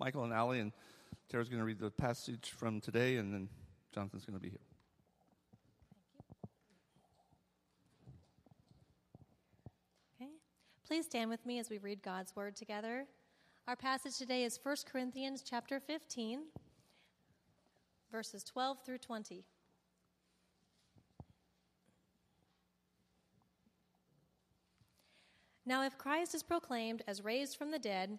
Michael and Allie, and Tara's going to read the passage from today, and then Jonathan's going to be here. Thank you. Okay. Please stand with me as we read God's word together. Our passage today is 1 Corinthians chapter 15, verses 12 through 20. Now, if Christ is proclaimed as raised from the dead,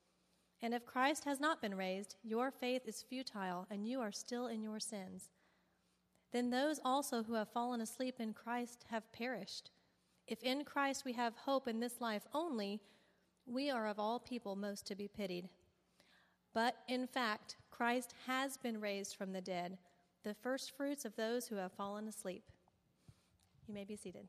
And if Christ has not been raised, your faith is futile, and you are still in your sins. Then those also who have fallen asleep in Christ have perished. If in Christ we have hope in this life only, we are of all people most to be pitied. But in fact, Christ has been raised from the dead, the firstfruits of those who have fallen asleep. You may be seated.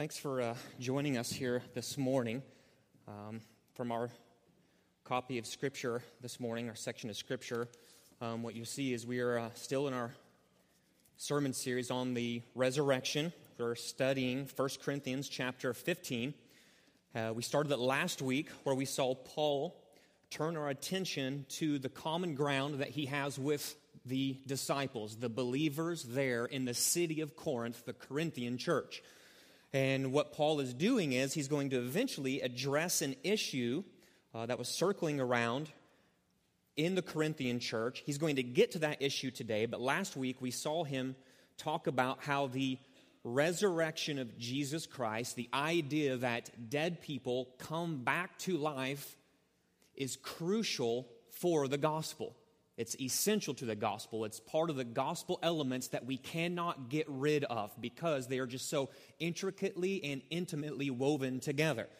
Thanks for uh, joining us here this morning. Um, from our copy of Scripture this morning, our section of Scripture, um, what you see is we are uh, still in our sermon series on the resurrection. We're studying 1 Corinthians chapter 15. Uh, we started it last week where we saw Paul turn our attention to the common ground that he has with the disciples, the believers there in the city of Corinth, the Corinthian church. And what Paul is doing is he's going to eventually address an issue uh, that was circling around in the Corinthian church. He's going to get to that issue today, but last week we saw him talk about how the resurrection of Jesus Christ, the idea that dead people come back to life, is crucial for the gospel. It's essential to the gospel. It's part of the gospel elements that we cannot get rid of because they are just so intricately and intimately woven together.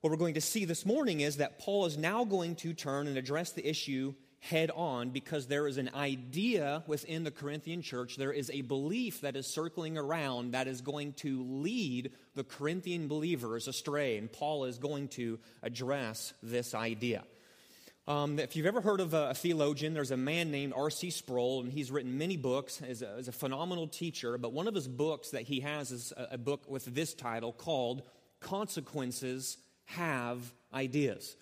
What we're going to see this morning is that Paul is now going to turn and address the issue head on because there is an idea within the Corinthian church, there is a belief that is circling around that is going to lead the Corinthian believers astray. And Paul is going to address this idea. Um, if you've ever heard of a, a, theologian, there's a man named R.C. Sproul, and he's written many books as a, as a, phenomenal teacher. But one of his books that he has is a, a book with this title called Consequences Have Ideas.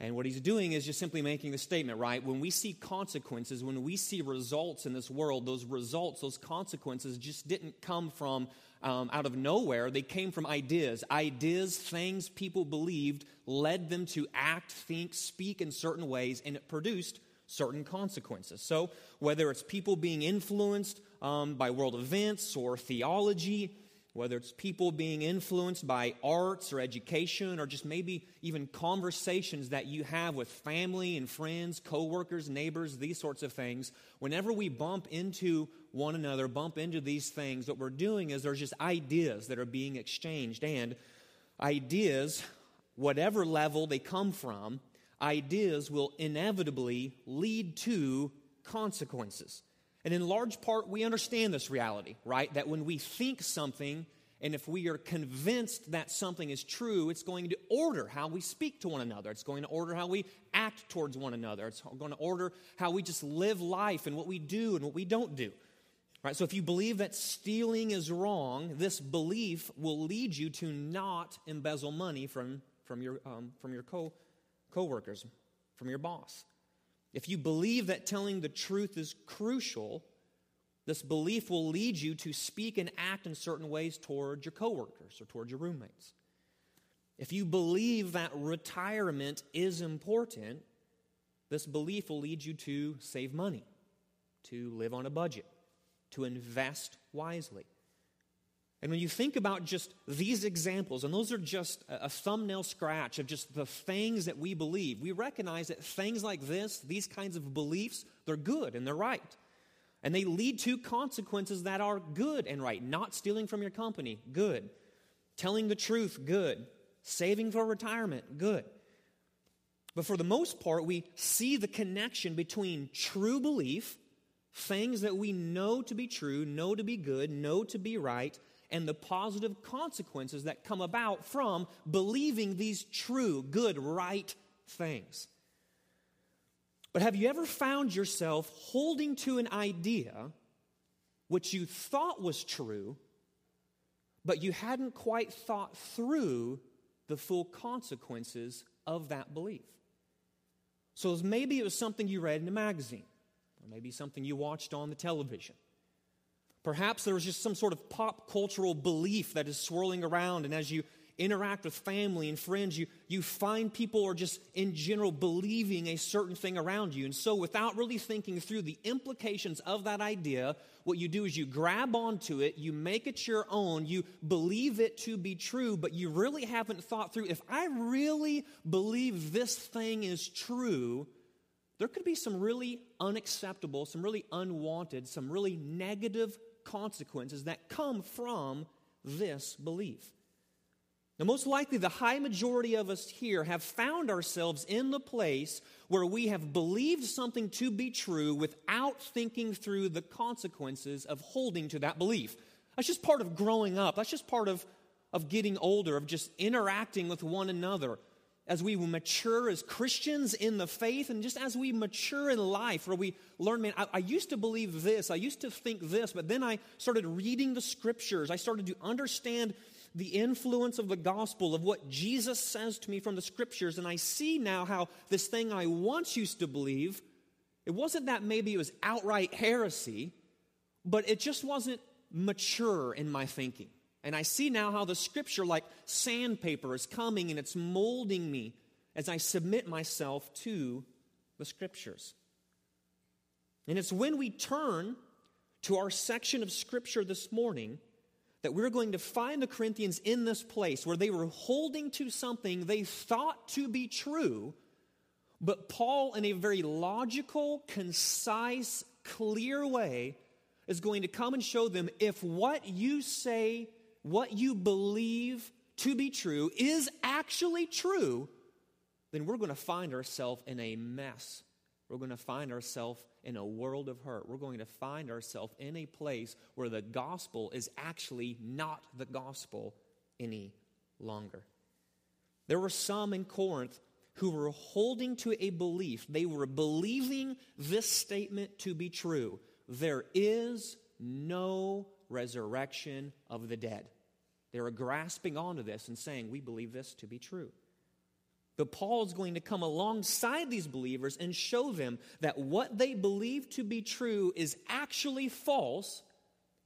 And what he's doing is just simply making the statement, right? When we see consequences, when we see results in this world, those results, those consequences just didn't come from um, out of nowhere. They came from ideas. Ideas, things people believed, led them to act, think, speak in certain ways, and it produced certain consequences. So, whether it's people being influenced um, by world events or theology, whether it's people being influenced by arts or education or just maybe even conversations that you have with family and friends, coworkers, neighbors, these sorts of things, whenever we bump into one another, bump into these things, what we're doing is there's just ideas that are being exchanged. And ideas, whatever level they come from, ideas will inevitably lead to consequences. And in large part, we understand this reality, right? That when we think something, and if we are convinced that something is true, it's going to order how we speak to one another. It's going to order how we act towards one another. It's going to order how we just live life and what we do and what we don't do. Right? So if you believe that stealing is wrong, this belief will lead you to not embezzle money from, from your, um, from your co- coworkers, from your boss. If you believe that telling the truth is crucial, this belief will lead you to speak and act in certain ways toward your coworkers or toward your roommates. If you believe that retirement is important, this belief will lead you to save money, to live on a budget, to invest wisely. And when you think about just these examples, and those are just a thumbnail scratch of just the things that we believe, we recognize that things like this, these kinds of beliefs, they're good and they're right. And they lead to consequences that are good and right. Not stealing from your company, good. Telling the truth, good. Saving for retirement, good. But for the most part, we see the connection between true belief, things that we know to be true, know to be good, know to be right, and the positive consequences that come about from believing these true, good, right things. But have you ever found yourself holding to an idea which you thought was true, but you hadn't quite thought through the full consequences of that belief? So maybe it was something you read in a magazine, or maybe something you watched on the television. Perhaps there was just some sort of pop cultural belief that is swirling around, and as you interact with family and friends, you, you find people are just in general believing a certain thing around you. And so, without really thinking through the implications of that idea, what you do is you grab onto it, you make it your own, you believe it to be true, but you really haven't thought through if I really believe this thing is true, there could be some really unacceptable, some really unwanted, some really negative consequences that come from this belief. Now, most likely, the high majority of us here have found ourselves in the place where we have believed something to be true without thinking through the consequences of holding to that belief. That's just part of growing up. That's just part of, of getting older, of just interacting with one another. As we mature as Christians in the faith, and just as we mature in life, where we learn, man, I, I used to believe this, I used to think this, but then I started reading the scriptures. I started to understand the influence of the gospel, of what Jesus says to me from the scriptures, and I see now how this thing I once used to believe, it wasn't that maybe it was outright heresy, but it just wasn't mature in my thinking. And I see now how the scripture, like sandpaper, is coming and it's molding me as I submit myself to the scriptures. And it's when we turn to our section of scripture this morning that we're going to find the Corinthians in this place where they were holding to something they thought to be true, but Paul, in a very logical, concise, clear way, is going to come and show them if what you say, what you believe to be true, is actually true, then we're going to find ourselves in a mess. We're going to find ourselves in a world of hurt. We're going to find ourselves in a place where the gospel is actually not the gospel any longer. There were some in Corinth who were holding to a belief. They were believing this statement to be true there is no resurrection of the dead. They were grasping onto this and saying, We believe this to be true. But Paul is going to come alongside these believers and show them that what they believe to be true is actually false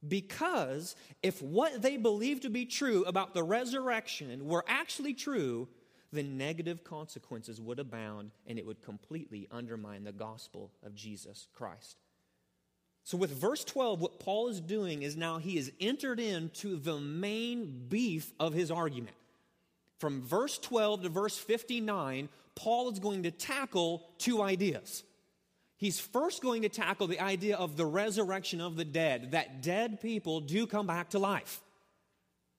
because if what they believe to be true about the resurrection were actually true, then negative consequences would abound and it would completely undermine the gospel of Jesus Christ. So, with verse 12, what Paul is doing is now he has entered into the main beef of his argument. From verse 12 to verse 59, Paul is going to tackle two ideas. He's first going to tackle the idea of the resurrection of the dead, that dead people do come back to life.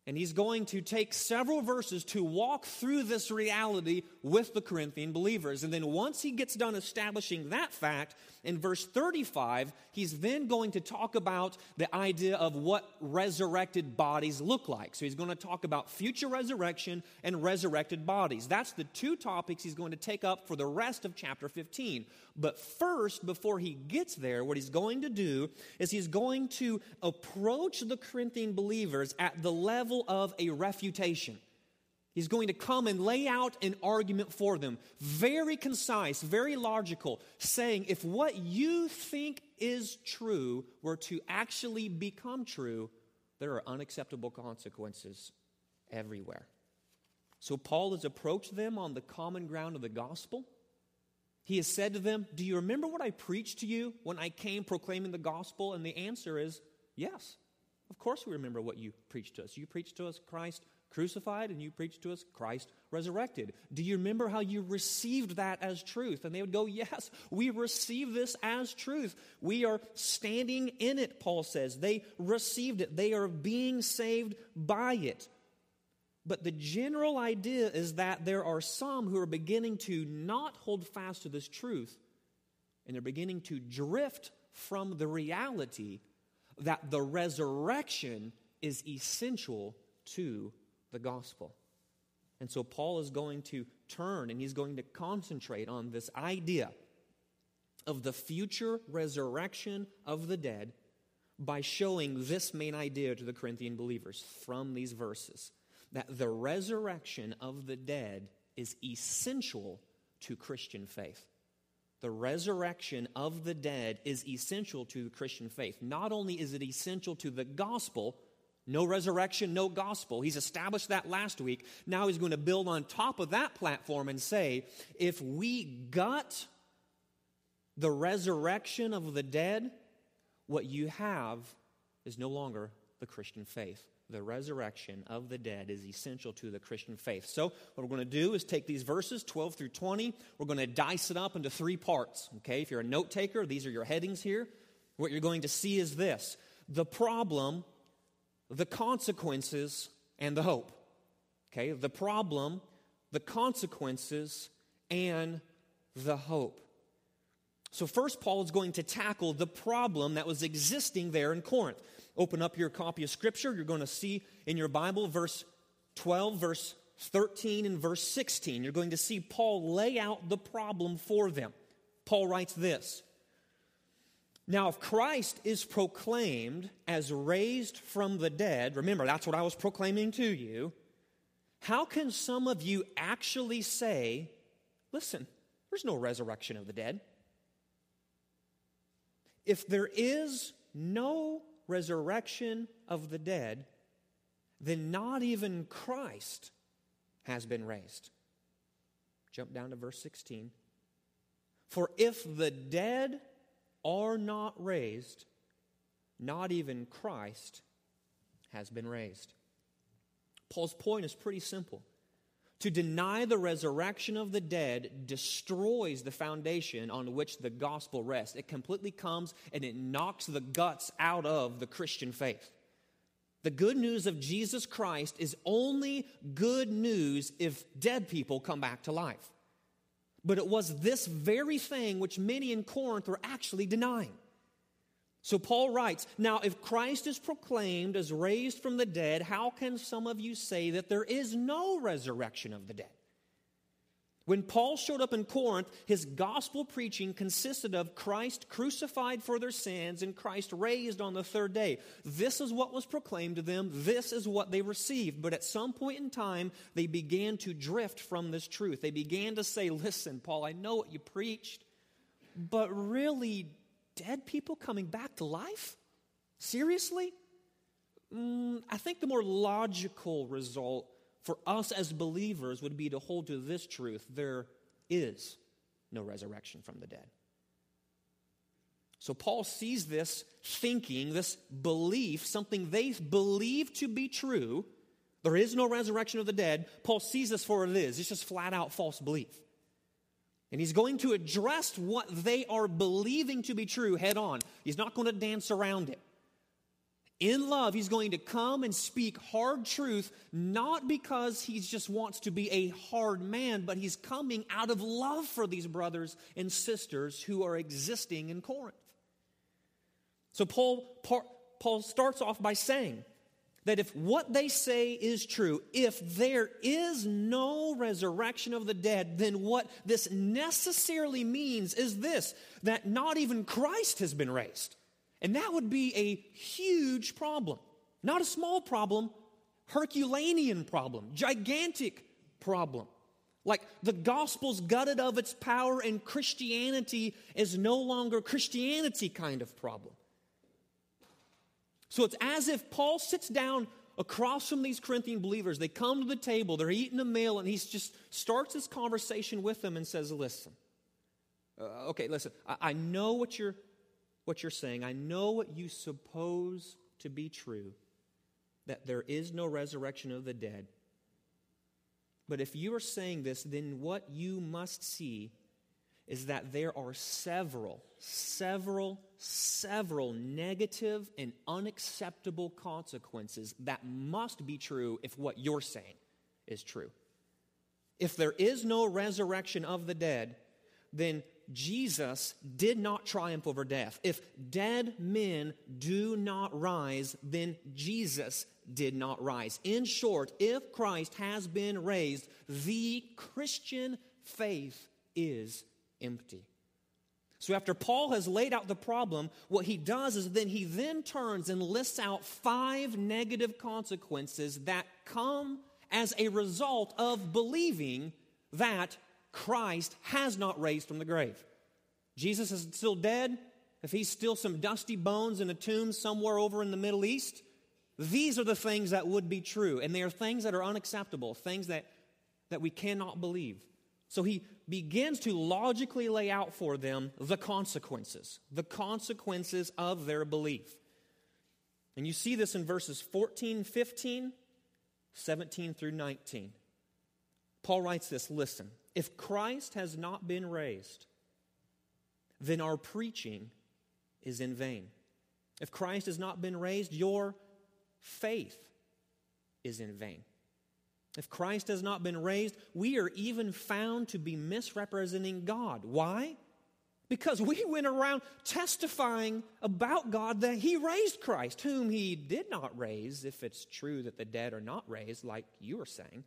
And he's going to take several verses to walk through this reality with the Corinthian believers. And then once he gets done establishing that fact, in verse 35, he's then going to talk about the idea of what resurrected bodies look like. So he's going to talk about future resurrection and resurrected bodies. That's the two topics he's going to take up for the rest of chapter 15. But first, before he gets there, what he's going to do is he's going to approach the Corinthian believers at the level of a refutation. He's going to come and lay out an argument for them, very concise, very logical, saying if what you think is true were to actually become true, there are unacceptable consequences everywhere. So Paul has approached them on the common ground of the gospel. He has said to them, Do you remember what I preached to you when I came proclaiming the gospel? And the answer is yes. Of course, we remember what you preached to us. You preached to us Christ crucified, and you preached to us Christ resurrected. Do you remember how you received that as truth? And they would go, Yes, we receive this as truth. We are standing in it, Paul says. They received it, they are being saved by it. But the general idea is that there are some who are beginning to not hold fast to this truth, and they're beginning to drift from the reality that the resurrection is essential to the gospel. And so Paul is going to turn and he's going to concentrate on this idea of the future resurrection of the dead by showing this main idea to the Corinthian believers from these verses that the resurrection of the dead is essential to Christian faith. The resurrection of the dead is essential to the Christian faith. Not only is it essential to the gospel, no resurrection, no gospel. He's established that last week. Now he's going to build on top of that platform and say if we gut the resurrection of the dead, what you have is no longer the Christian faith. The resurrection of the dead is essential to the Christian faith. So, what we're going to do is take these verses, 12 through 20, we're going to dice it up into three parts. Okay, if you're a note taker, these are your headings here. What you're going to see is this the problem, the consequences, and the hope. Okay, the problem, the consequences, and the hope. So, first, Paul is going to tackle the problem that was existing there in Corinth. Open up your copy of Scripture. You're going to see in your Bible verse 12, verse 13, and verse 16. You're going to see Paul lay out the problem for them. Paul writes this Now, if Christ is proclaimed as raised from the dead, remember, that's what I was proclaiming to you. How can some of you actually say, listen, there's no resurrection of the dead? If there is no resurrection of the dead, then not even Christ has been raised. Jump down to verse 16. For if the dead are not raised, not even Christ has been raised. Paul's point is pretty simple. To deny the resurrection of the dead destroys the foundation on which the gospel rests. It completely comes and it knocks the guts out of the Christian faith. The good news of Jesus Christ is only good news if dead people come back to life. But it was this very thing which many in Corinth were actually denying. So Paul writes, Now, if Christ is proclaimed as raised from the dead, how can some of you say that there is no resurrection of the dead? When Paul showed up in Corinth, his gospel preaching consisted of Christ crucified for their sins and Christ raised on the third day. This is what was proclaimed to them. This is what they received. But at some point in time, they began to drift from this truth. They began to say, Listen, Paul, I know what you preached, but really, dead people coming back to life? Seriously? Mm, I think the more logical result for us as believers would be to hold to this truth there is no resurrection from the dead. So Paul sees this thinking, this belief, something they believe to be true. There is no resurrection of the dead. Paul sees this for what it is. It's just flat out false belief. And he's going to address what they are believing to be true head on. He's not going to dance around it. In love, he's going to come and speak hard truth, not because he just wants to be a hard man, but he's coming out of love for these brothers and sisters who are existing in Corinth. So Paul, Paul starts off by saying, that if what they say is true, if there is no resurrection of the dead, then what this necessarily means is this that not even Christ has been raised. And that would be a huge problem. Not a small problem, Herculanean problem, gigantic problem. Like the gospel's gutted of its power, and Christianity is no longer Christianity kind of problem. So it's as if Paul sits down across from these Corinthian believers. They come to the table, they're eating a meal, and he just starts this conversation with them and says, Listen, uh, okay, listen, I, I know what you're, what you're saying. I know what you suppose to be true that there is no resurrection of the dead. But if you are saying this, then what you must see is that there are several, several, several negative and unacceptable consequences that must be true if what you're saying is true. If there is no resurrection of the dead, then Jesus did not triumph over death. If dead men do not rise, then Jesus did not rise. In short, if Christ has been raised, the Christian faith is empty. So after Paul has laid out the problem, what he does is then he then turns and lists out five negative consequences that come as a result of believing that Christ has not raised from the grave. Jesus is still dead. If he's still some dusty bones in a tomb somewhere over in the Middle East, these are the things that would be true. And they are things that are unacceptable, things that, that we cannot believe. So he begins to logically lay out for them the consequences, the consequences of their belief. And you see this in verses 14, 15, 17 through 19. Paul writes this Listen, if Christ has not been raised, then our preaching is in vain. If Christ has not been raised, your faith is in vain. If Christ has not been raised, we are even found to be misrepresenting God. Why? Because we went around testifying about God that He raised Christ, whom He did not raise, if it's true that the dead are not raised, like you are saying.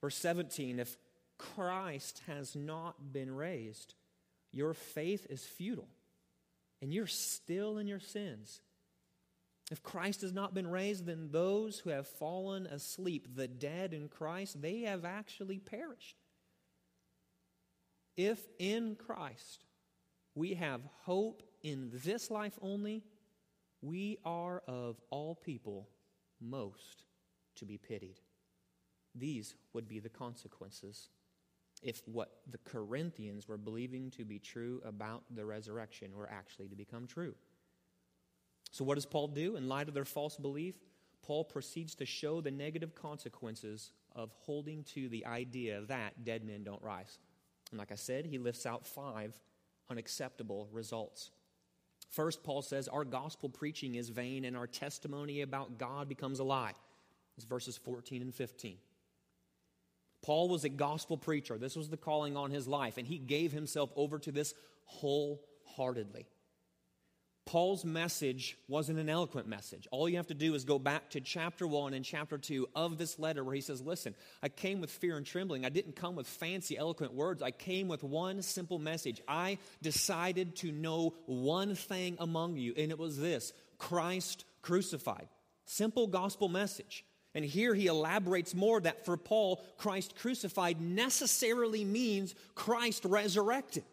Verse 17 If Christ has not been raised, your faith is futile, and you're still in your sins. If Christ has not been raised, then those who have fallen asleep, the dead in Christ, they have actually perished. If in Christ we have hope in this life only, we are of all people most to be pitied. These would be the consequences if what the Corinthians were believing to be true about the resurrection were actually to become true. So, what does Paul do in light of their false belief? Paul proceeds to show the negative consequences of holding to the idea that dead men don't rise. And like I said, he lifts out five unacceptable results. First, Paul says, Our gospel preaching is vain and our testimony about God becomes a lie. It's verses 14 and 15. Paul was a gospel preacher. This was the calling on his life, and he gave himself over to this wholeheartedly. Paul's message wasn't an eloquent message. All you have to do is go back to chapter 1 and chapter 2 of this letter where he says, Listen, I came with fear and trembling. I didn't come with fancy, eloquent words. I came with one simple message. I decided to know one thing among you, and it was this Christ crucified. Simple gospel message. And here he elaborates more that for Paul, Christ crucified necessarily means Christ resurrected.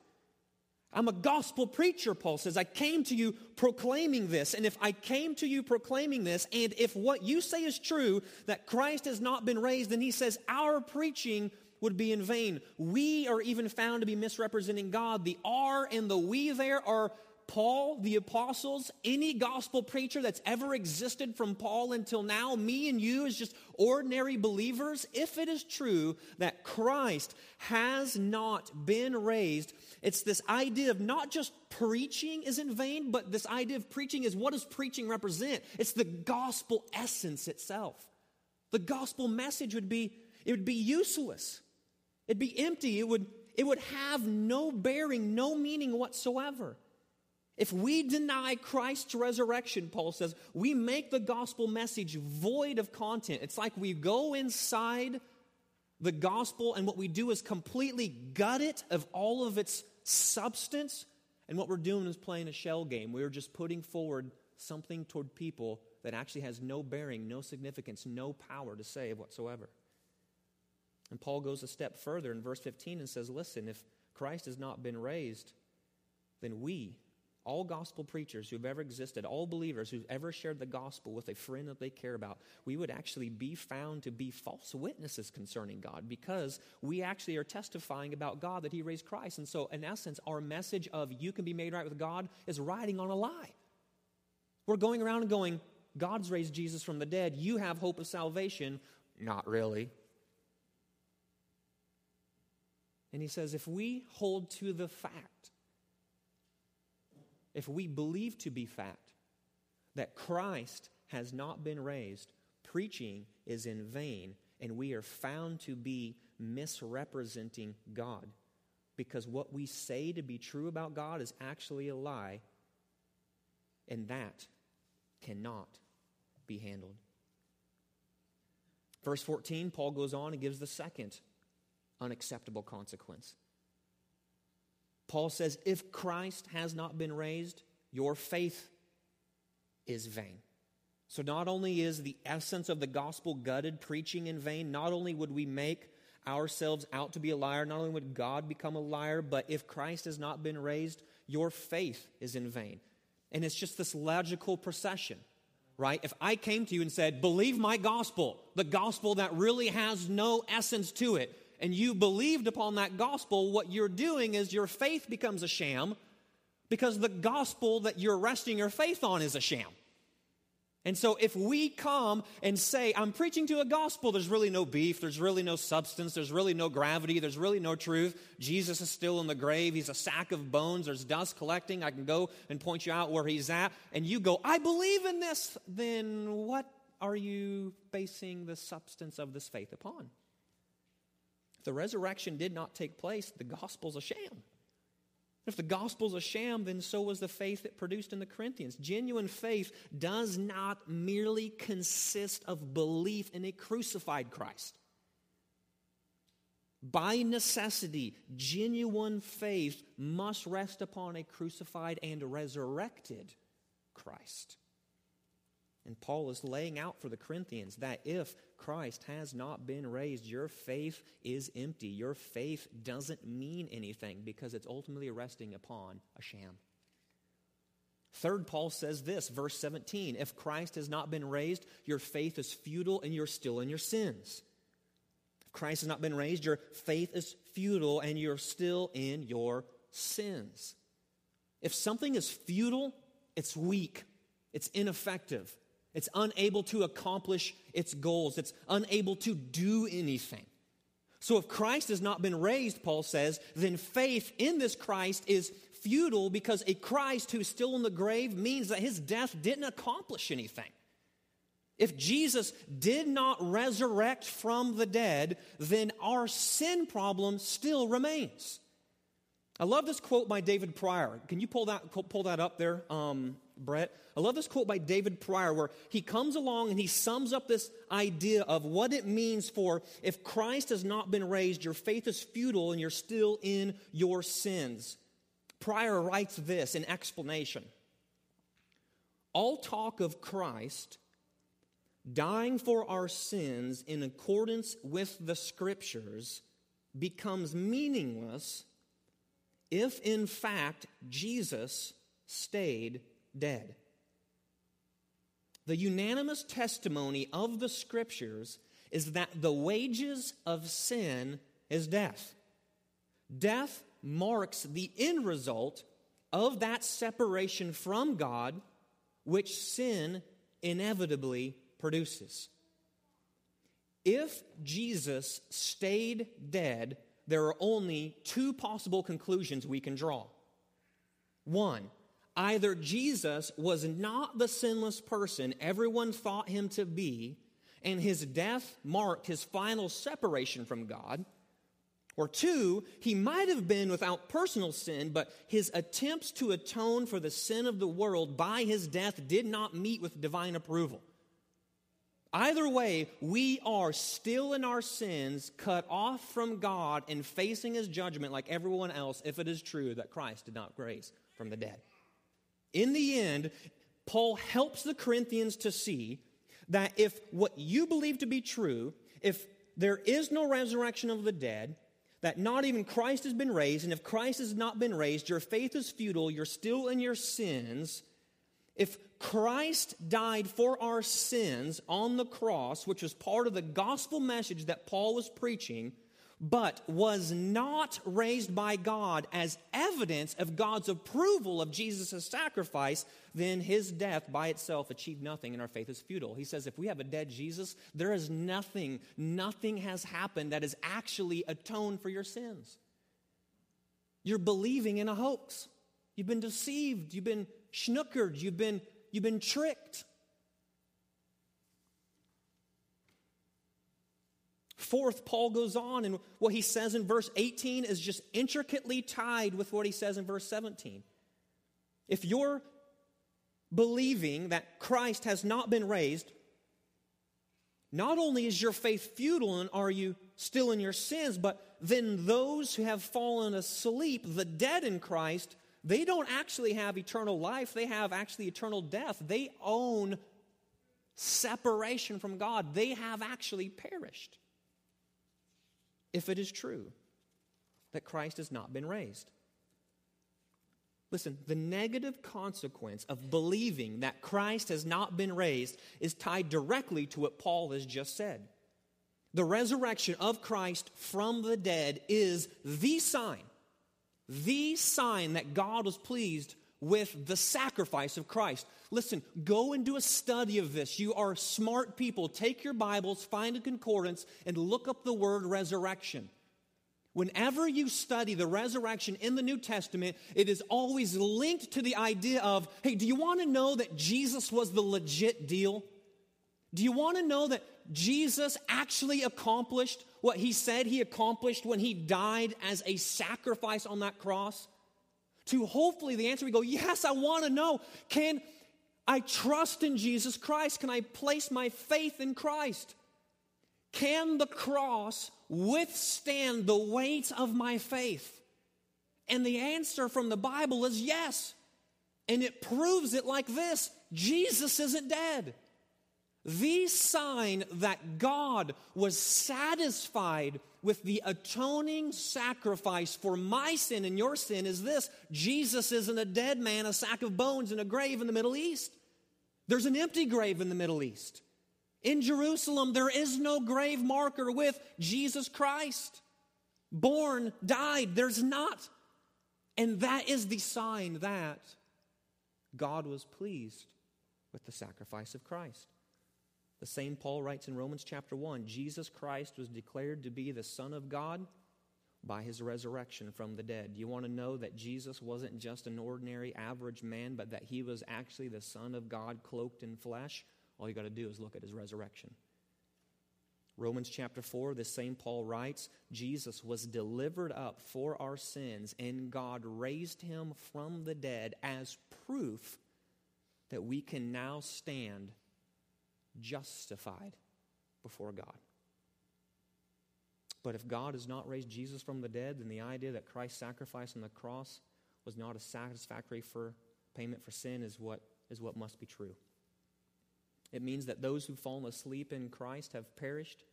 I'm a gospel preacher, Paul says. I came to you proclaiming this. And if I came to you proclaiming this, and if what you say is true, that Christ has not been raised, then he says our preaching would be in vain. We are even found to be misrepresenting God. The R and the we there are Paul, the apostles, any gospel preacher that's ever existed from Paul until now, me and you as just ordinary believers, if it is true that Christ has not been raised, it's this idea of not just preaching is in vain, but this idea of preaching is what does preaching represent? It's the gospel essence itself. The gospel message would be, it would be useless. It'd be empty. It would, it would have no bearing, no meaning whatsoever. If we deny Christ's resurrection, Paul says, we make the gospel message void of content. It's like we go inside the gospel and what we do is completely gut it of all of its substance. And what we're doing is playing a shell game. We're just putting forward something toward people that actually has no bearing, no significance, no power to save whatsoever. And Paul goes a step further in verse 15 and says, Listen, if Christ has not been raised, then we, all gospel preachers who've ever existed, all believers who've ever shared the gospel with a friend that they care about, we would actually be found to be false witnesses concerning God because we actually are testifying about God that He raised Christ. And so, in essence, our message of you can be made right with God is riding on a lie. We're going around and going, God's raised Jesus from the dead. You have hope of salvation. Not really. And he says, if we hold to the fact if we believe to be fact that Christ has not been raised, preaching is in vain, and we are found to be misrepresenting God because what we say to be true about God is actually a lie, and that cannot be handled. Verse 14, Paul goes on and gives the second unacceptable consequence. Paul says, If Christ has not been raised, your faith is vain. So, not only is the essence of the gospel gutted, preaching in vain, not only would we make ourselves out to be a liar, not only would God become a liar, but if Christ has not been raised, your faith is in vain. And it's just this logical procession right? If I came to you and said, believe my gospel, the gospel that really has no essence to it, and you believed upon that gospel, what you're doing is your faith becomes a sham because the gospel that you're resting your faith on is a sham. And so, if we come and say, I'm preaching to a gospel, there's really no beef, there's really no substance, there's really no gravity, there's really no truth. Jesus is still in the grave, he's a sack of bones, there's dust collecting. I can go and point you out where he's at. And you go, I believe in this. Then what are you basing the substance of this faith upon? The resurrection did not take place, the gospel's a sham. If the gospel's a sham, then so was the faith it produced in the Corinthians. Genuine faith does not merely consist of belief in a crucified Christ. By necessity, genuine faith must rest upon a crucified and resurrected Christ. And Paul is laying out for the Corinthians that if Christ has not been raised, your faith is empty. Your faith doesn't mean anything because it's ultimately resting upon a sham. Third, Paul says this, verse 17 If Christ has not been raised, your faith is futile and you're still in your sins. If Christ has not been raised, your faith is futile and you're still in your sins. If something is futile, it's weak, it's ineffective. It's unable to accomplish its goals. It's unable to do anything. So, if Christ has not been raised, Paul says, then faith in this Christ is futile because a Christ who's still in the grave means that his death didn't accomplish anything. If Jesus did not resurrect from the dead, then our sin problem still remains. I love this quote by David Prior. Can you pull that, pull that up there, um, Brett? I love this quote by David Prior where he comes along and he sums up this idea of what it means for if Christ has not been raised, your faith is futile and you're still in your sins. Prior writes this in explanation All talk of Christ dying for our sins in accordance with the scriptures becomes meaningless if in fact Jesus stayed dead. The unanimous testimony of the scriptures is that the wages of sin is death. Death marks the end result of that separation from God, which sin inevitably produces. If Jesus stayed dead, there are only two possible conclusions we can draw. One, either Jesus was not the sinless person everyone thought him to be, and his death marked his final separation from God. Or two, he might have been without personal sin, but his attempts to atone for the sin of the world by his death did not meet with divine approval. Either way, we are still in our sins, cut off from God, and facing his judgment like everyone else if it is true that Christ did not raise from the dead. In the end, Paul helps the Corinthians to see that if what you believe to be true, if there is no resurrection of the dead, that not even Christ has been raised, and if Christ has not been raised, your faith is futile, you're still in your sins, if Christ died for our sins on the cross, which was part of the gospel message that Paul was preaching, but was not raised by God as evidence of God's approval of Jesus' sacrifice, then his death by itself achieved nothing and our faith is futile. He says if we have a dead Jesus, there is nothing, nothing has happened that has actually atoned for your sins. You're believing in a hoax. You've been deceived. You've been schnookered. You've been, you've been tricked. Fourth, Paul goes on, and what he says in verse 18 is just intricately tied with what he says in verse 17. If you're believing that Christ has not been raised, not only is your faith futile and are you still in your sins, but then those who have fallen asleep, the dead in Christ, they don't actually have eternal life. They have actually eternal death. They own separation from God. They have actually perished. If it is true that Christ has not been raised. Listen, the negative consequence of believing that Christ has not been raised is tied directly to what Paul has just said. The resurrection of Christ from the dead is the sign, the sign that God was pleased with the sacrifice of Christ. Listen, go and do a study of this. You are smart people. Take your Bibles, find a concordance, and look up the word resurrection. Whenever you study the resurrection in the New Testament, it is always linked to the idea of hey, do you want to know that Jesus was the legit deal? Do you want to know that Jesus actually accomplished what he said he accomplished when he died as a sacrifice on that cross? To hopefully the answer we go, yes, I want to know. Can I trust in Jesus Christ? Can I place my faith in Christ? Can the cross withstand the weight of my faith? And the answer from the Bible is yes. And it proves it like this Jesus isn't dead. The sign that God was satisfied with the atoning sacrifice for my sin and your sin is this Jesus isn't a dead man, a sack of bones in a grave in the Middle East. There's an empty grave in the Middle East. In Jerusalem, there is no grave marker with Jesus Christ. Born, died, there's not. And that is the sign that God was pleased with the sacrifice of Christ. The same Paul writes in Romans chapter 1 Jesus Christ was declared to be the Son of God by his resurrection from the dead. You want to know that Jesus wasn't just an ordinary average man, but that he was actually the Son of God cloaked in flesh? All you got to do is look at his resurrection. Romans chapter 4, the same Paul writes Jesus was delivered up for our sins, and God raised him from the dead as proof that we can now stand justified before God. But if God has not raised Jesus from the dead, then the idea that Christ's sacrifice on the cross was not a satisfactory for payment for sin is what, is what must be true. It means that those who've fallen asleep in Christ have perished.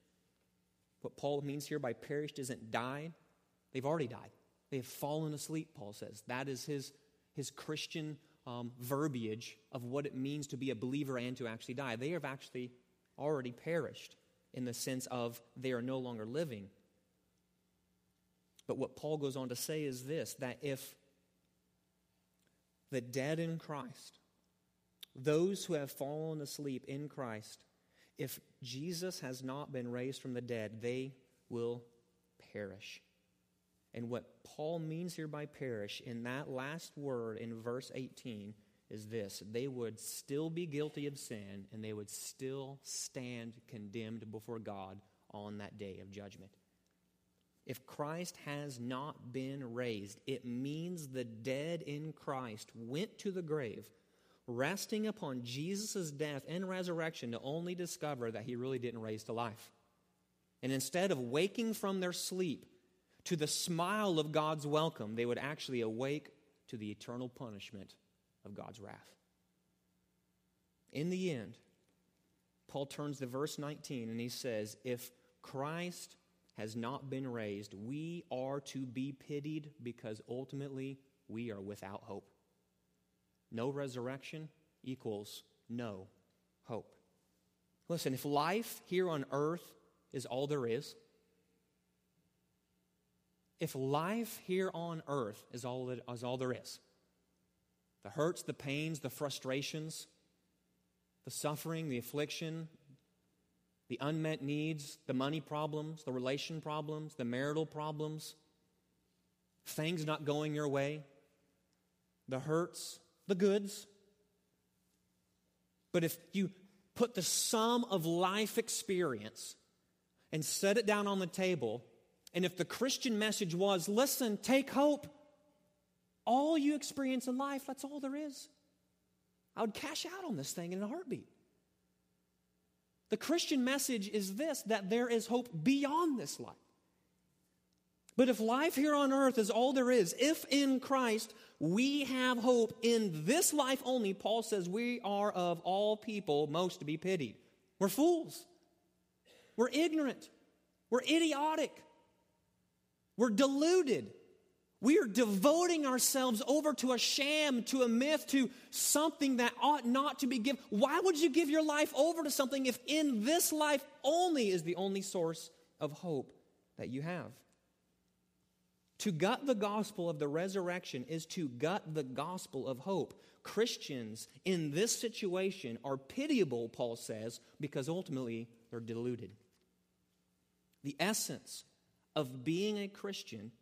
What Paul means here by perished isn't died, they've already died. They have fallen asleep, Paul says. That is his, his Christian um, verbiage of what it means to be a believer and to actually die. They have actually already perished in the sense of they are no longer living. But what Paul goes on to say is this that if the dead in Christ those who have fallen asleep in Christ, if Jesus has not been raised from the dead, they will perish. And what Paul means here by perish in that last word in verse 18 is this they would still be guilty of sin and they would still stand condemned before God on that day of judgment. If Christ has not been raised, it means the dead in Christ went to the grave resting upon Jesus' death and resurrection to only discover that he really didn't raise to life. And instead of waking from their sleep to the smile of God's welcome, they would actually awake to the eternal punishment of God's wrath. In the end, Paul turns to verse 19 and he says, If Christ has not been raised, we are to be pitied because ultimately we are without hope. No resurrection equals no hope. Listen, if life here on earth is all there is, if life here on earth is all, that, is all there is, the hurts, the pains, the frustrations, the suffering, the affliction, the unmet needs, the money problems, the relation problems, the marital problems, things not going your way, the hurts, the goods. But if you put the sum of life experience and set it down on the table, and if the Christian message was, listen, take hope, all you experience in life, that's all there is. I would cash out on this thing in a heartbeat. The Christian message is this that there is hope beyond this life. But if life here on earth is all there is, if in Christ we have hope in this life only, Paul says we are of all people most to be pitied. We're fools. We're ignorant. We're idiotic. We're deluded. We are devoting ourselves over to a sham, to a myth, to something that ought not to be given. Why would you give your life over to something if in this life only is the only source of hope that you have? To gut the gospel of the resurrection is to gut the gospel of hope. Christians in this situation are pitiable, Paul says, because ultimately they're deluded. The essence of being a Christian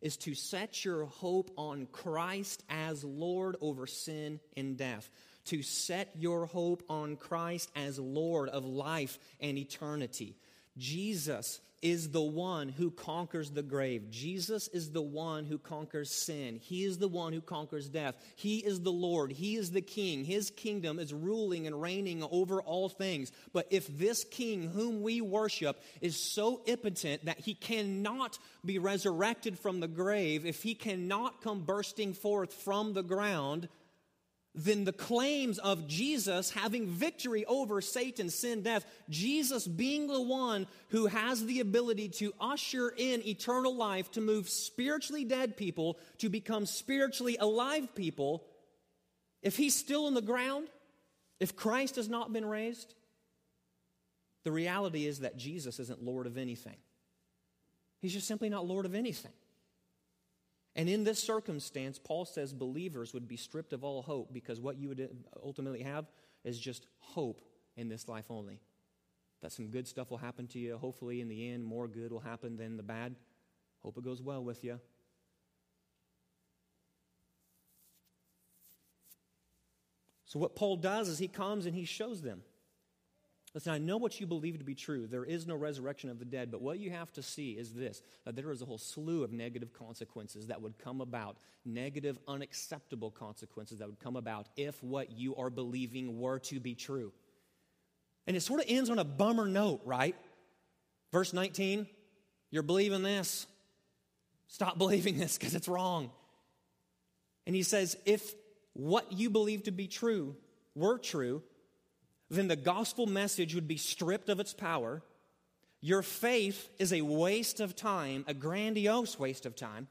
is to set your hope on Christ as Lord over sin and death. To set your hope on Christ as Lord of life and eternity. Jesus is the one who conquers the grave. Jesus is the one who conquers sin. He is the one who conquers death. He is the Lord. He is the King. His kingdom is ruling and reigning over all things. But if this King, whom we worship, is so impotent that he cannot be resurrected from the grave, if he cannot come bursting forth from the ground, then the claims of Jesus having victory over Satan, sin, death, Jesus being the one who has the ability to usher in eternal life, to move spiritually dead people to become spiritually alive people, if he's still in the ground, if Christ has not been raised, the reality is that Jesus isn't Lord of anything. He's just simply not Lord of anything. And in this circumstance, Paul says believers would be stripped of all hope because what you would ultimately have is just hope in this life only. That some good stuff will happen to you. Hopefully, in the end, more good will happen than the bad. Hope it goes well with you. So, what Paul does is he comes and he shows them Listen, I know what you believe to be true. There is no resurrection of the dead, but what you have to see is this that there is a whole slew of negative consequences that would come about, negative, unacceptable consequences that would come about if what you are believing were to be true. And it sort of ends on a bummer note, right? Verse 19, you're believing this. Stop believing this because it's wrong. And he says, if what you believe to be true were true, then the gospel message would be stripped of its power. Your faith is a waste of time, a grandiose waste of time.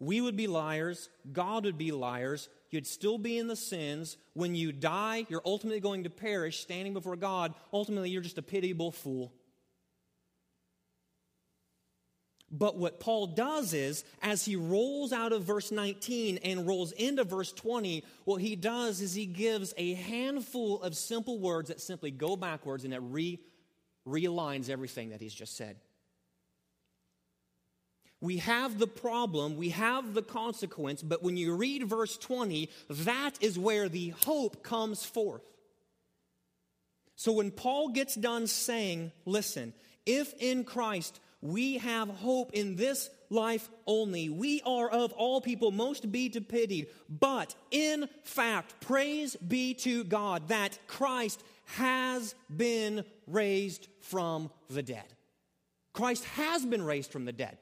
We would be liars. God would be liars. You'd still be in the sins. When you die, you're ultimately going to perish standing before God. Ultimately, you're just a pitiable fool. But what Paul does is, as he rolls out of verse 19 and rolls into verse 20, what he does is he gives a handful of simple words that simply go backwards and that re- realigns everything that he's just said. We have the problem, we have the consequence, but when you read verse 20, that is where the hope comes forth. So when Paul gets done saying, listen, if in Christ we have hope in this life only. We are of all people most be to pitied. But in fact, praise be to God that Christ has been raised from the dead. Christ has been raised from the dead.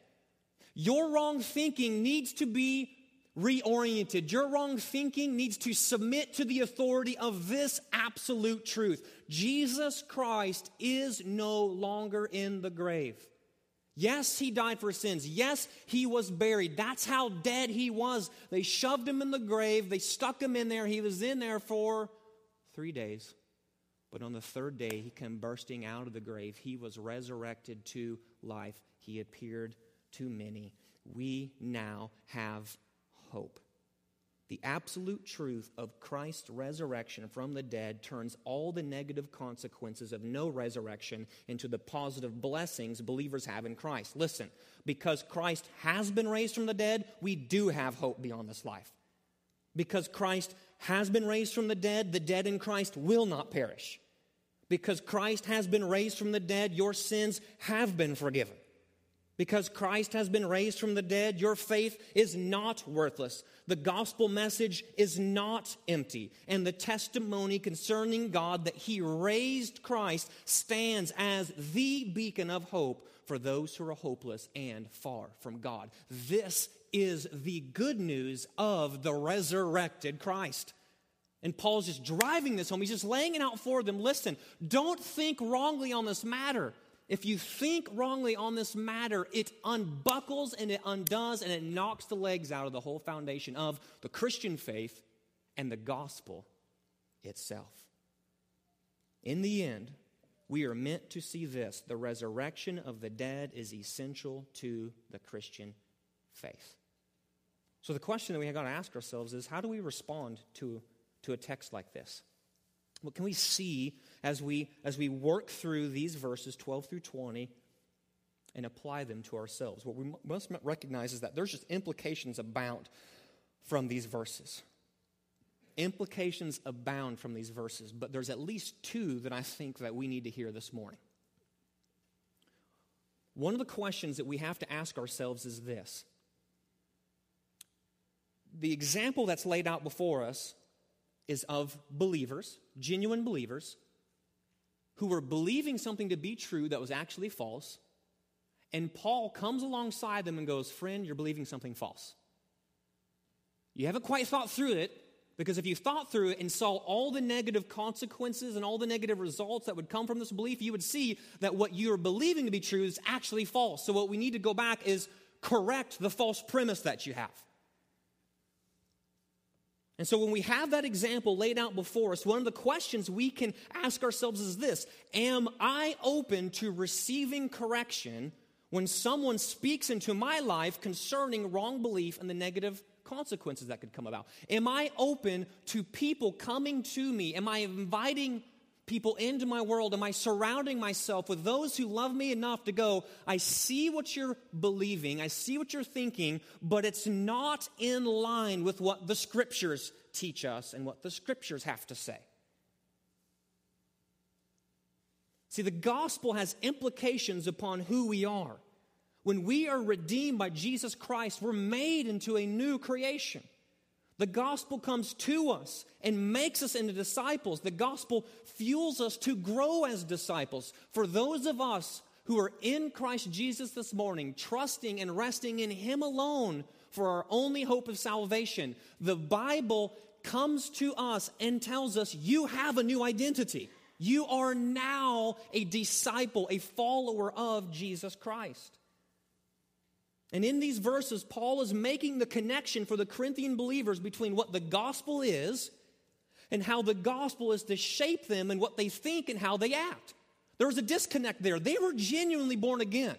Your wrong thinking needs to be reoriented. Your wrong thinking needs to submit to the authority of this absolute truth. Jesus Christ is no longer in the grave. Yes, he died for sins. Yes, he was buried. That's how dead he was. They shoved him in the grave, they stuck him in there. He was in there for three days. But on the third day, he came bursting out of the grave. He was resurrected to life. He appeared to many. We now have hope. The absolute truth of Christ's resurrection from the dead turns all the negative consequences of no resurrection into the positive blessings believers have in Christ. Listen, because Christ has been raised from the dead, we do have hope beyond this life. Because Christ has been raised from the dead, the dead in Christ will not perish. Because Christ has been raised from the dead, your sins have been forgiven. Because Christ has been raised from the dead, your faith is not worthless. The gospel message is not empty. And the testimony concerning God that He raised Christ stands as the beacon of hope for those who are hopeless and far from God. This is the good news of the resurrected Christ. And Paul's just driving this home. He's just laying it out for them. Listen, don't think wrongly on this matter. If you think wrongly on this matter, it unbuckles and it undoes and it knocks the legs out of the whole foundation of the Christian faith and the gospel itself. In the end, we are meant to see this the resurrection of the dead is essential to the Christian faith. So, the question that we have got to ask ourselves is how do we respond to to a text like this? What can we see as we, as we work through these verses 12 through 20 and apply them to ourselves? What we must recognize is that there's just implications abound from these verses. Implications abound from these verses, but there's at least two that I think that we need to hear this morning. One of the questions that we have to ask ourselves is this the example that's laid out before us is of believers, genuine believers, who were believing something to be true that was actually false. And Paul comes alongside them and goes, Friend, you're believing something false. You haven't quite thought through it, because if you thought through it and saw all the negative consequences and all the negative results that would come from this belief, you would see that what you're believing to be true is actually false. So, what we need to go back is correct the false premise that you have. And so, when we have that example laid out before us, one of the questions we can ask ourselves is this Am I open to receiving correction when someone speaks into my life concerning wrong belief and the negative consequences that could come about? Am I open to people coming to me? Am I inviting people into my world? Am I surrounding myself with those who love me enough to go, I see what you're believing, I see what you're thinking, but it's not in line with what the scriptures teach us and what the scriptures have to say? See, the gospel has implications upon who we are. When we are redeemed by Jesus Christ, we're made into a new creation. The gospel comes to us and makes us into disciples. The gospel fuels us to grow as disciples. For those of us who are in Christ Jesus this morning, trusting and resting in Him alone for our only hope of salvation, the Bible comes to us and tells us you have a new identity. You are now a disciple, a follower of Jesus Christ. And in these verses, Paul is making the connection for the Corinthian believers between what the gospel is and how the gospel is to shape them and what they think and how they act. There was a disconnect there. They were genuinely born again.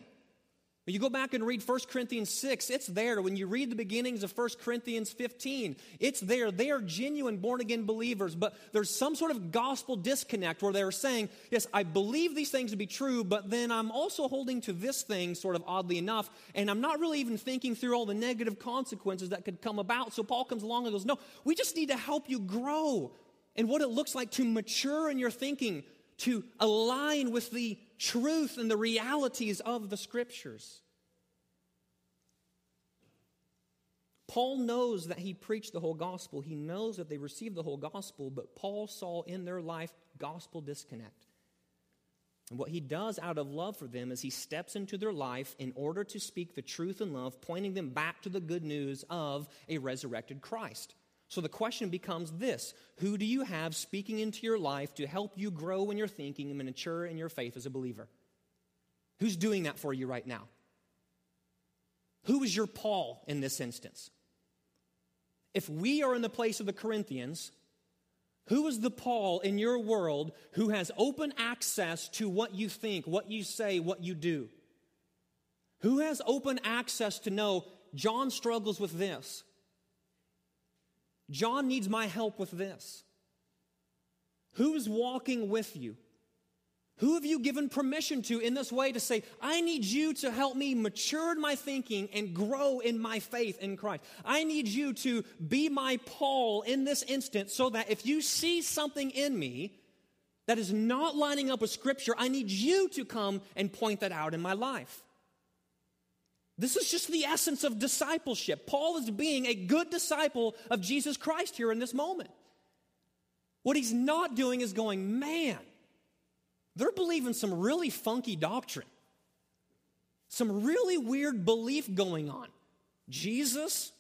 When you go back and read 1 Corinthians 6, it's there. When you read the beginnings of 1 Corinthians 15, it's there. They are genuine born again believers, but there's some sort of gospel disconnect where they're saying, Yes, I believe these things to be true, but then I'm also holding to this thing, sort of oddly enough, and I'm not really even thinking through all the negative consequences that could come about. So Paul comes along and goes, No, we just need to help you grow and what it looks like to mature in your thinking, to align with the truth and the realities of the scriptures. Paul knows that he preached the whole gospel. He knows that they received the whole gospel, but Paul saw in their life gospel disconnect. And what he does out of love for them is he steps into their life in order to speak the truth in love, pointing them back to the good news of a resurrected Christ. So the question becomes this Who do you have speaking into your life to help you grow in your thinking and mature in your faith as a believer? Who's doing that for you right now? Who is your Paul in this instance? If we are in the place of the Corinthians, who is the Paul in your world who has open access to what you think, what you say, what you do? Who has open access to know John struggles with this? John needs my help with this. Who is walking with you? Who have you given permission to in this way to say, I need you to help me mature in my thinking and grow in my faith in Christ? I need you to be my Paul in this instant so that if you see something in me that is not lining up with Scripture, I need you to come and point that out in my life. This is just the essence of discipleship. Paul is being a good disciple of Jesus Christ here in this moment. What he's not doing is going, man, they're believing some really funky doctrine, some really weird belief going on. Jesus,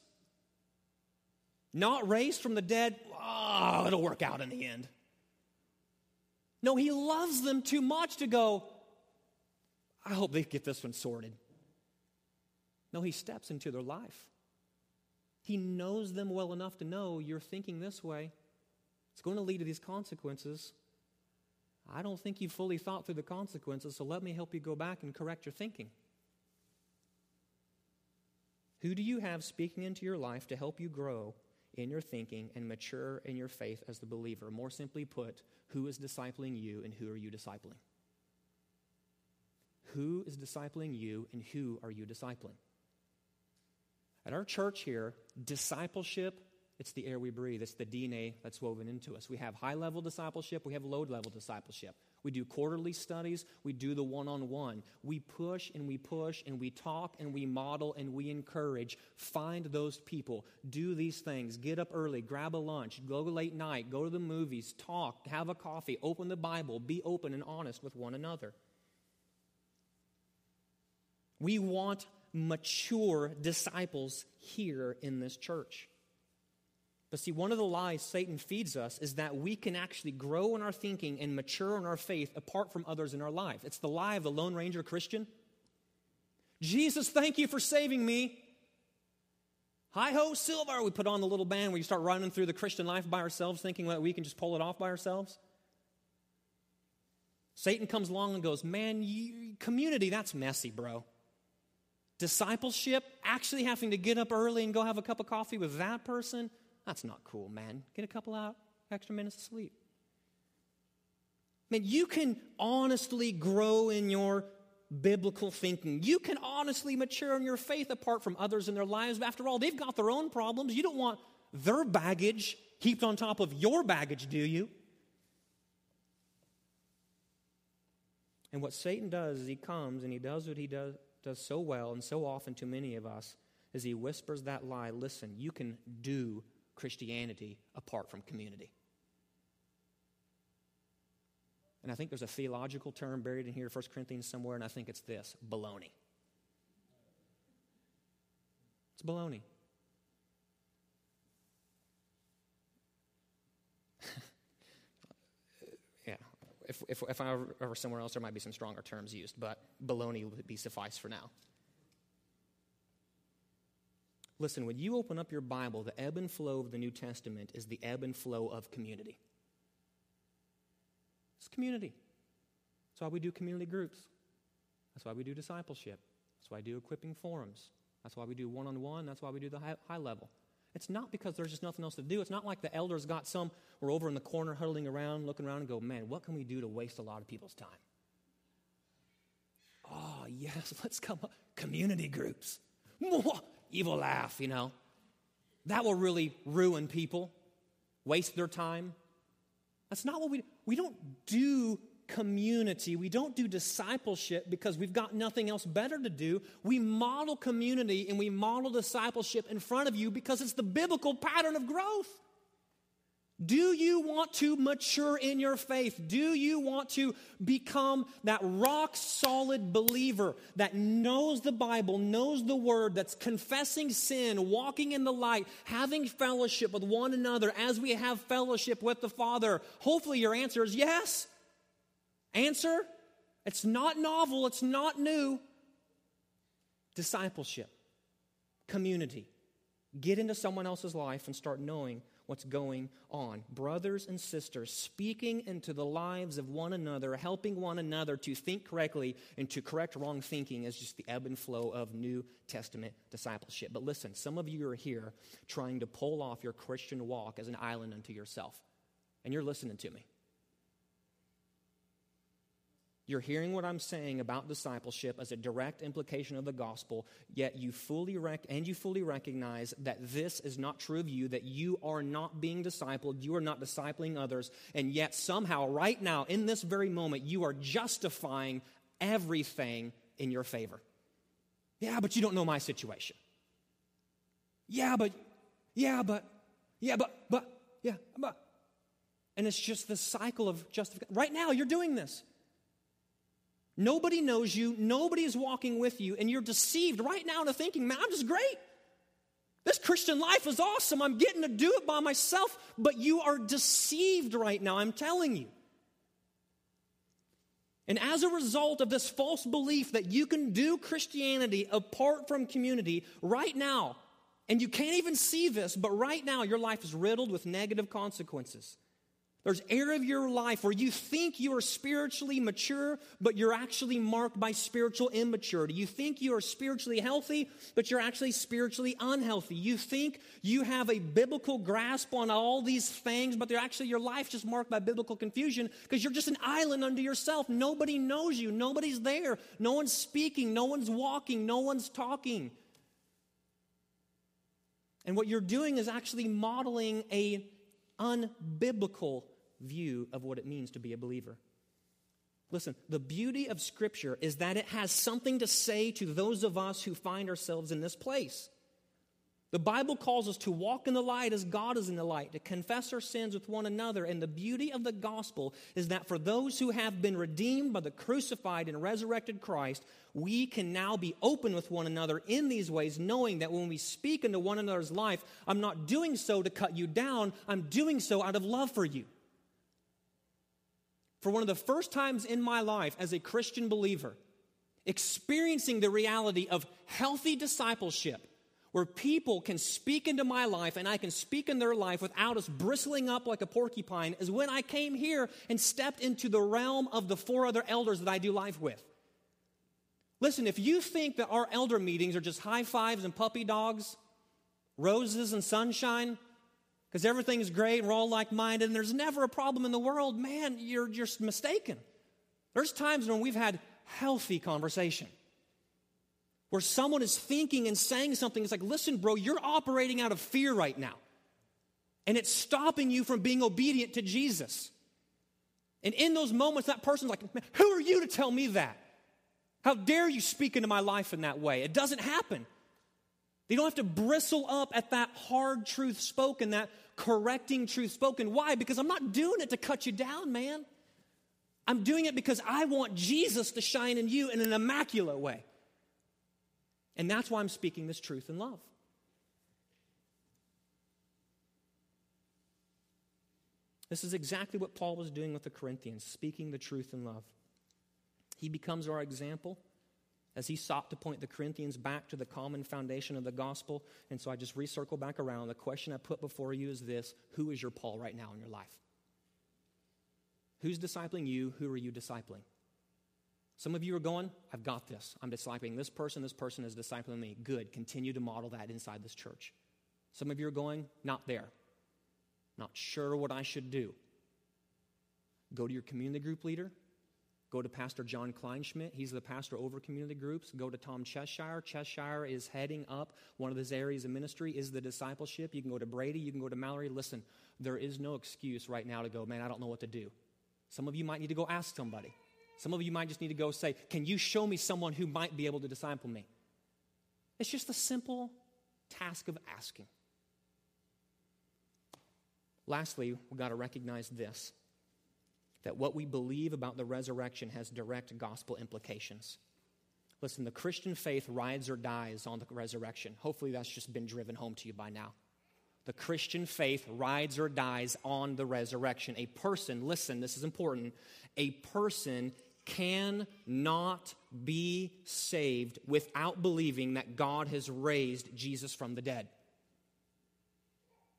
not raised from the dead, oh, it'll work out in the end. No, he loves them too much to go, I hope they get this one sorted. No, he steps into their life. He knows them well enough to know you're thinking this way. It's going to lead to these consequences. I don't think you fully thought through the consequences, so let me help you go back and correct your thinking. Who do you have speaking into your life to help you grow in your thinking and mature in your faith as the believer? More simply put, who is discipling you and who are you discipling? Who is discipling you and who are you discipling? At our church here, discipleship, it's the air we breathe. It's the DNA that's woven into us. We have high level discipleship, we have low level discipleship. We do quarterly studies, we do the one on one. We push and we push and we talk and we model and we encourage. Find those people, do these things, get up early, grab a lunch, go late night, go to the movies, talk, have a coffee, open the Bible, be open and honest with one another. We want mature disciples here in this church. But see, one of the lies Satan feeds us is that we can actually grow in our thinking and mature in our faith apart from others in our life. It's the lie of the Lone Ranger Christian. Jesus, thank you for saving me. Hi ho, Silver. We put on the little band where you start running through the Christian life by ourselves, thinking that we can just pull it off by ourselves. Satan comes along and goes, Man, you, community, that's messy, bro discipleship, actually having to get up early and go have a cup of coffee with that person, that's not cool, man. Get a couple out extra minutes of sleep. Man, you can honestly grow in your biblical thinking. You can honestly mature in your faith apart from others in their lives. After all, they've got their own problems. You don't want their baggage heaped on top of your baggage, do you? And what Satan does is he comes and he does what he does does so well and so often to many of us is he whispers that lie listen, you can do Christianity apart from community. And I think there's a theological term buried in here, 1 Corinthians somewhere, and I think it's this baloney. It's baloney. If, if, if I were somewhere else, there might be some stronger terms used, but baloney would be suffice for now. Listen, when you open up your Bible, the ebb and flow of the New Testament is the ebb and flow of community. It's community. That's why we do community groups. That's why we do discipleship. That's why I do equipping forums. That's why we do one on one. That's why we do the high, high level. It's not because there's just nothing else to do. It's not like the elders got some, we're over in the corner huddling around, looking around and go, man, what can we do to waste a lot of people's time? Oh, yes, let's come up. Community groups. Evil laugh, you know. That will really ruin people, waste their time. That's not what we we don't do community. We don't do discipleship because we've got nothing else better to do. We model community and we model discipleship in front of you because it's the biblical pattern of growth. Do you want to mature in your faith? Do you want to become that rock solid believer that knows the Bible, knows the Word, that's confessing sin, walking in the light, having fellowship with one another as we have fellowship with the Father? Hopefully, your answer is yes. Answer it's not novel, it's not new. Discipleship, community. Get into someone else's life and start knowing what's going on. Brothers and sisters speaking into the lives of one another, helping one another to think correctly and to correct wrong thinking is just the ebb and flow of New Testament discipleship. But listen, some of you are here trying to pull off your Christian walk as an island unto yourself, and you're listening to me. You're hearing what I'm saying about discipleship as a direct implication of the gospel, yet you fully rec- and you fully recognize that this is not true of you, that you are not being discipled, you are not discipling others, and yet somehow, right now, in this very moment, you are justifying everything in your favor. Yeah, but you don't know my situation. Yeah, but, yeah, but, yeah, but, but, yeah, but. And it's just the cycle of justification. Right now, you're doing this. Nobody knows you, nobody is walking with you, and you're deceived right now into thinking, man, I'm just great. This Christian life is awesome. I'm getting to do it by myself, but you are deceived right now, I'm telling you. And as a result of this false belief that you can do Christianity apart from community, right now, and you can't even see this, but right now your life is riddled with negative consequences. There's area of your life where you think you are spiritually mature, but you're actually marked by spiritual immaturity. You think you are spiritually healthy, but you're actually spiritually unhealthy. You think you have a biblical grasp on all these things, but they're actually your life just marked by biblical confusion because you're just an island unto yourself. Nobody knows you. Nobody's there. No one's speaking. No one's walking. No one's talking. And what you're doing is actually modeling a unbiblical view of what it means to be a believer. Listen, the beauty of Scripture is that it has something to say to those of us who find ourselves in this place. The Bible calls us to walk in the light as God is in the light, to confess our sins with one another. And the beauty of the gospel is that for those who have been redeemed by the crucified and resurrected Christ, we can now be open with one another in these ways, knowing that when we speak into one another's life, I'm not doing so to cut you down, I'm doing so out of love for you. For one of the first times in my life as a Christian believer, experiencing the reality of healthy discipleship where people can speak into my life and I can speak in their life without us bristling up like a porcupine is when I came here and stepped into the realm of the four other elders that I do life with. Listen, if you think that our elder meetings are just high fives and puppy dogs, roses and sunshine, because everything's great and we're all like minded and there's never a problem in the world, man, you're just mistaken. There's times when we've had healthy conversation where someone is thinking and saying something. It's like, listen, bro, you're operating out of fear right now. And it's stopping you from being obedient to Jesus. And in those moments, that person's like, who are you to tell me that? How dare you speak into my life in that way? It doesn't happen. You don't have to bristle up at that hard truth spoken, that correcting truth spoken. Why? Because I'm not doing it to cut you down, man. I'm doing it because I want Jesus to shine in you in an immaculate way. And that's why I'm speaking this truth in love. This is exactly what Paul was doing with the Corinthians, speaking the truth in love. He becomes our example as he sought to point the Corinthians back to the common foundation of the gospel. And so I just recircle back around. The question I put before you is this Who is your Paul right now in your life? Who's discipling you? Who are you discipling? Some of you are going, I've got this. I'm discipling this person, this person is discipling me. Good. Continue to model that inside this church. Some of you are going, not there. Not sure what I should do. Go to your community group leader. Go to Pastor John Kleinschmidt. He's the pastor over community groups. Go to Tom Cheshire. Cheshire is heading up one of his areas of ministry is the discipleship. You can go to Brady. You can go to Mallory. Listen, there is no excuse right now to go, man, I don't know what to do. Some of you might need to go ask somebody. Some of you might just need to go say, Can you show me someone who might be able to disciple me? It's just a simple task of asking. Lastly, we've got to recognize this that what we believe about the resurrection has direct gospel implications. Listen, the Christian faith rides or dies on the resurrection. Hopefully, that's just been driven home to you by now. The Christian faith rides or dies on the resurrection. A person, listen, this is important, a person cannot be saved without believing that God has raised Jesus from the dead.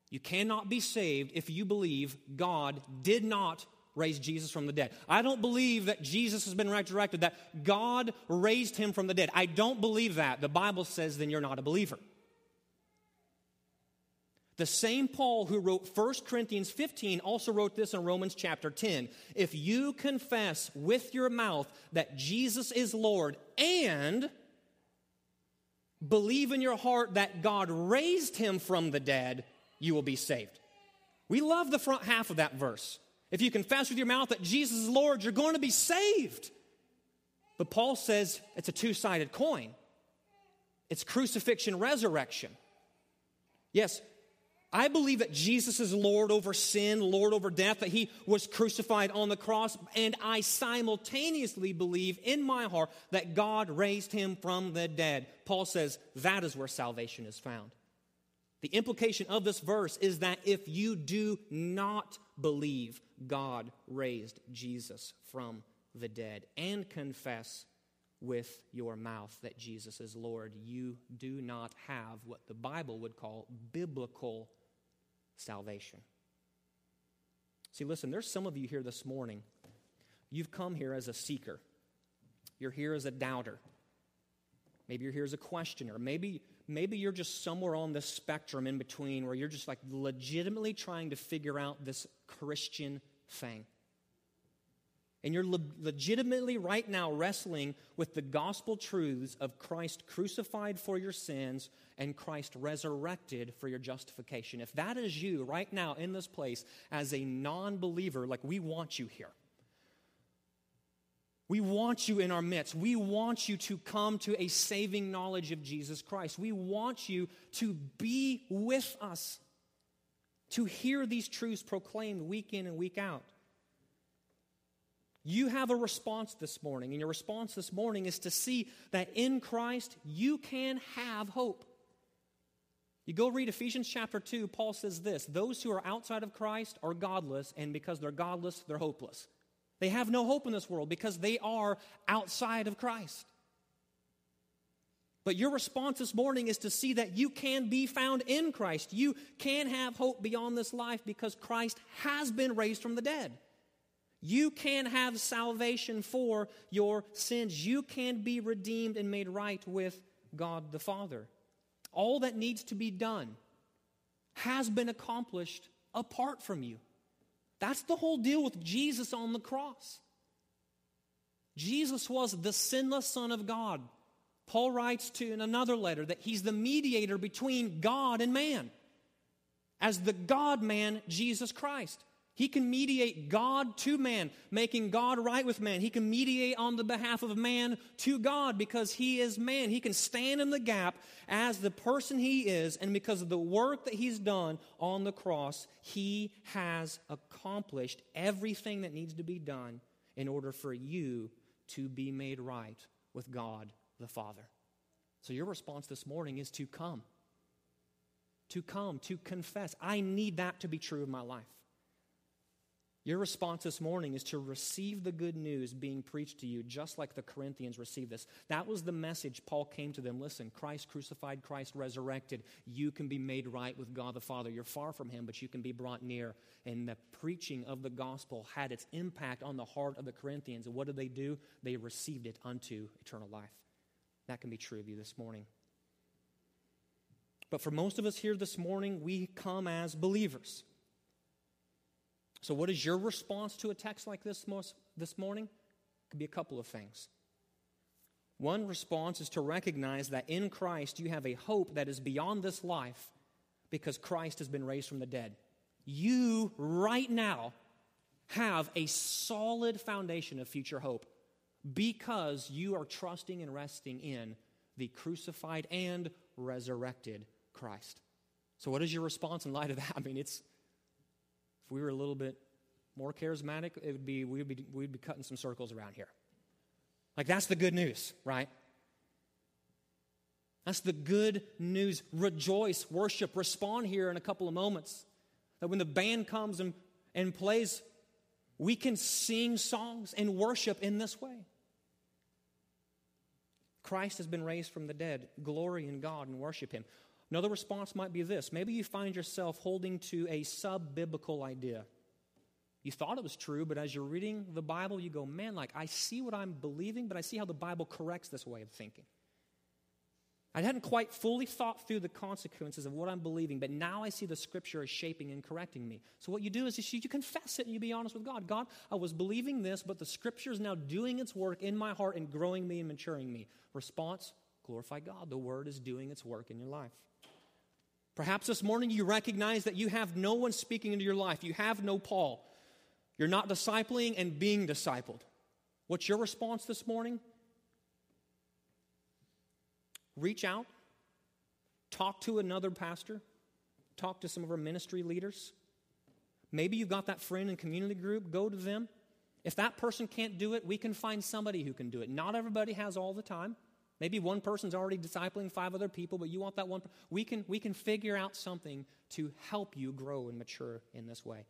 You cannot be saved if you believe God did not raise Jesus from the dead. I don't believe that Jesus has been resurrected, that God raised him from the dead. I don't believe that. The Bible says then you're not a believer. The same Paul who wrote 1 Corinthians 15 also wrote this in Romans chapter 10. If you confess with your mouth that Jesus is Lord and believe in your heart that God raised him from the dead, you will be saved. We love the front half of that verse. If you confess with your mouth that Jesus is Lord, you're going to be saved. But Paul says it's a two sided coin it's crucifixion, resurrection. Yes, I believe that Jesus is Lord over sin, Lord over death, that he was crucified on the cross, and I simultaneously believe in my heart that God raised him from the dead. Paul says that is where salvation is found. The implication of this verse is that if you do not believe God raised Jesus from the dead and confess with your mouth that Jesus is Lord, you do not have what the Bible would call biblical salvation. See, listen, there's some of you here this morning. You've come here as a seeker, you're here as a doubter. Maybe you're here as a questioner. Maybe, maybe you're just somewhere on the spectrum in between where you're just like legitimately trying to figure out this Christian thing and you're le- legitimately right now wrestling with the gospel truths of Christ crucified for your sins and Christ resurrected for your justification, if that is you right now in this place as a non believer, like we want you here. We want you in our midst. We want you to come to a saving knowledge of Jesus Christ. We want you to be with us, to hear these truths proclaimed week in and week out. You have a response this morning, and your response this morning is to see that in Christ you can have hope. You go read Ephesians chapter 2, Paul says this Those who are outside of Christ are godless, and because they're godless, they're hopeless. They have no hope in this world because they are outside of Christ. But your response this morning is to see that you can be found in Christ. You can have hope beyond this life because Christ has been raised from the dead. You can have salvation for your sins. You can be redeemed and made right with God the Father. All that needs to be done has been accomplished apart from you. That's the whole deal with Jesus on the cross. Jesus was the sinless Son of God. Paul writes to in another letter that he's the mediator between God and man. As the God man, Jesus Christ. He can mediate God to man, making God right with man. He can mediate on the behalf of man to God because he is man. He can stand in the gap as the person he is, and because of the work that he's done on the cross, he has accomplished everything that needs to be done in order for you to be made right with God the Father. So, your response this morning is to come. To come, to confess. I need that to be true in my life. Your response this morning is to receive the good news being preached to you, just like the Corinthians received this. That was the message Paul came to them. Listen, Christ crucified, Christ resurrected. You can be made right with God the Father. You're far from Him, but you can be brought near. And the preaching of the gospel had its impact on the heart of the Corinthians. And what did they do? They received it unto eternal life. That can be true of you this morning. But for most of us here this morning, we come as believers. So, what is your response to a text like this this morning? It could be a couple of things. One response is to recognize that in Christ you have a hope that is beyond this life because Christ has been raised from the dead. You, right now, have a solid foundation of future hope because you are trusting and resting in the crucified and resurrected Christ. So, what is your response in light of that? I mean, it's if we were a little bit more charismatic, it would be we'd be we'd be cutting some circles around here. Like that's the good news, right? That's the good news. Rejoice, worship, respond here in a couple of moments. That when the band comes and, and plays, we can sing songs and worship in this way. Christ has been raised from the dead. Glory in God and worship Him. Another response might be this maybe you find yourself holding to a sub biblical idea. You thought it was true, but as you're reading the Bible, you go, man, like I see what I'm believing, but I see how the Bible corrects this way of thinking. I hadn't quite fully thought through the consequences of what I'm believing, but now I see the scripture is shaping and correcting me. So, what you do is you, you confess it and you be honest with God. God, I was believing this, but the scripture is now doing its work in my heart and growing me and maturing me. Response glorify God. The word is doing its work in your life. Perhaps this morning you recognize that you have no one speaking into your life, you have no Paul. You're not discipling and being discipled. What's your response this morning? reach out, talk to another pastor, talk to some of our ministry leaders. Maybe you've got that friend in community group, go to them. If that person can't do it, we can find somebody who can do it. Not everybody has all the time. Maybe one person's already discipling five other people, but you want that one. We can, we can figure out something to help you grow and mature in this way.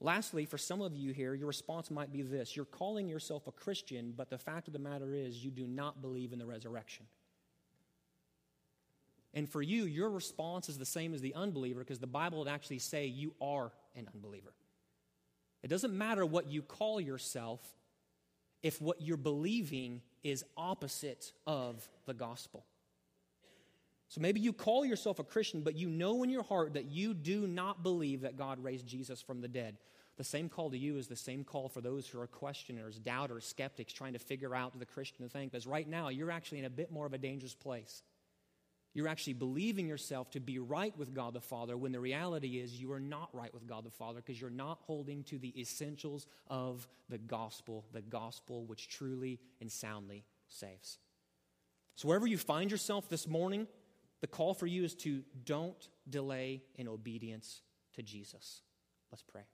Lastly, for some of you here, your response might be this You're calling yourself a Christian, but the fact of the matter is, you do not believe in the resurrection. And for you, your response is the same as the unbeliever because the Bible would actually say you are an unbeliever. It doesn't matter what you call yourself if what you're believing is opposite of the gospel. So maybe you call yourself a Christian, but you know in your heart that you do not believe that God raised Jesus from the dead. The same call to you is the same call for those who are questioners, doubters, skeptics, trying to figure out the Christian thing. Because right now, you're actually in a bit more of a dangerous place. You're actually believing yourself to be right with God the Father when the reality is you are not right with God the Father because you're not holding to the essentials of the gospel, the gospel which truly and soundly saves. So, wherever you find yourself this morning, the call for you is to don't delay in obedience to Jesus. Let's pray.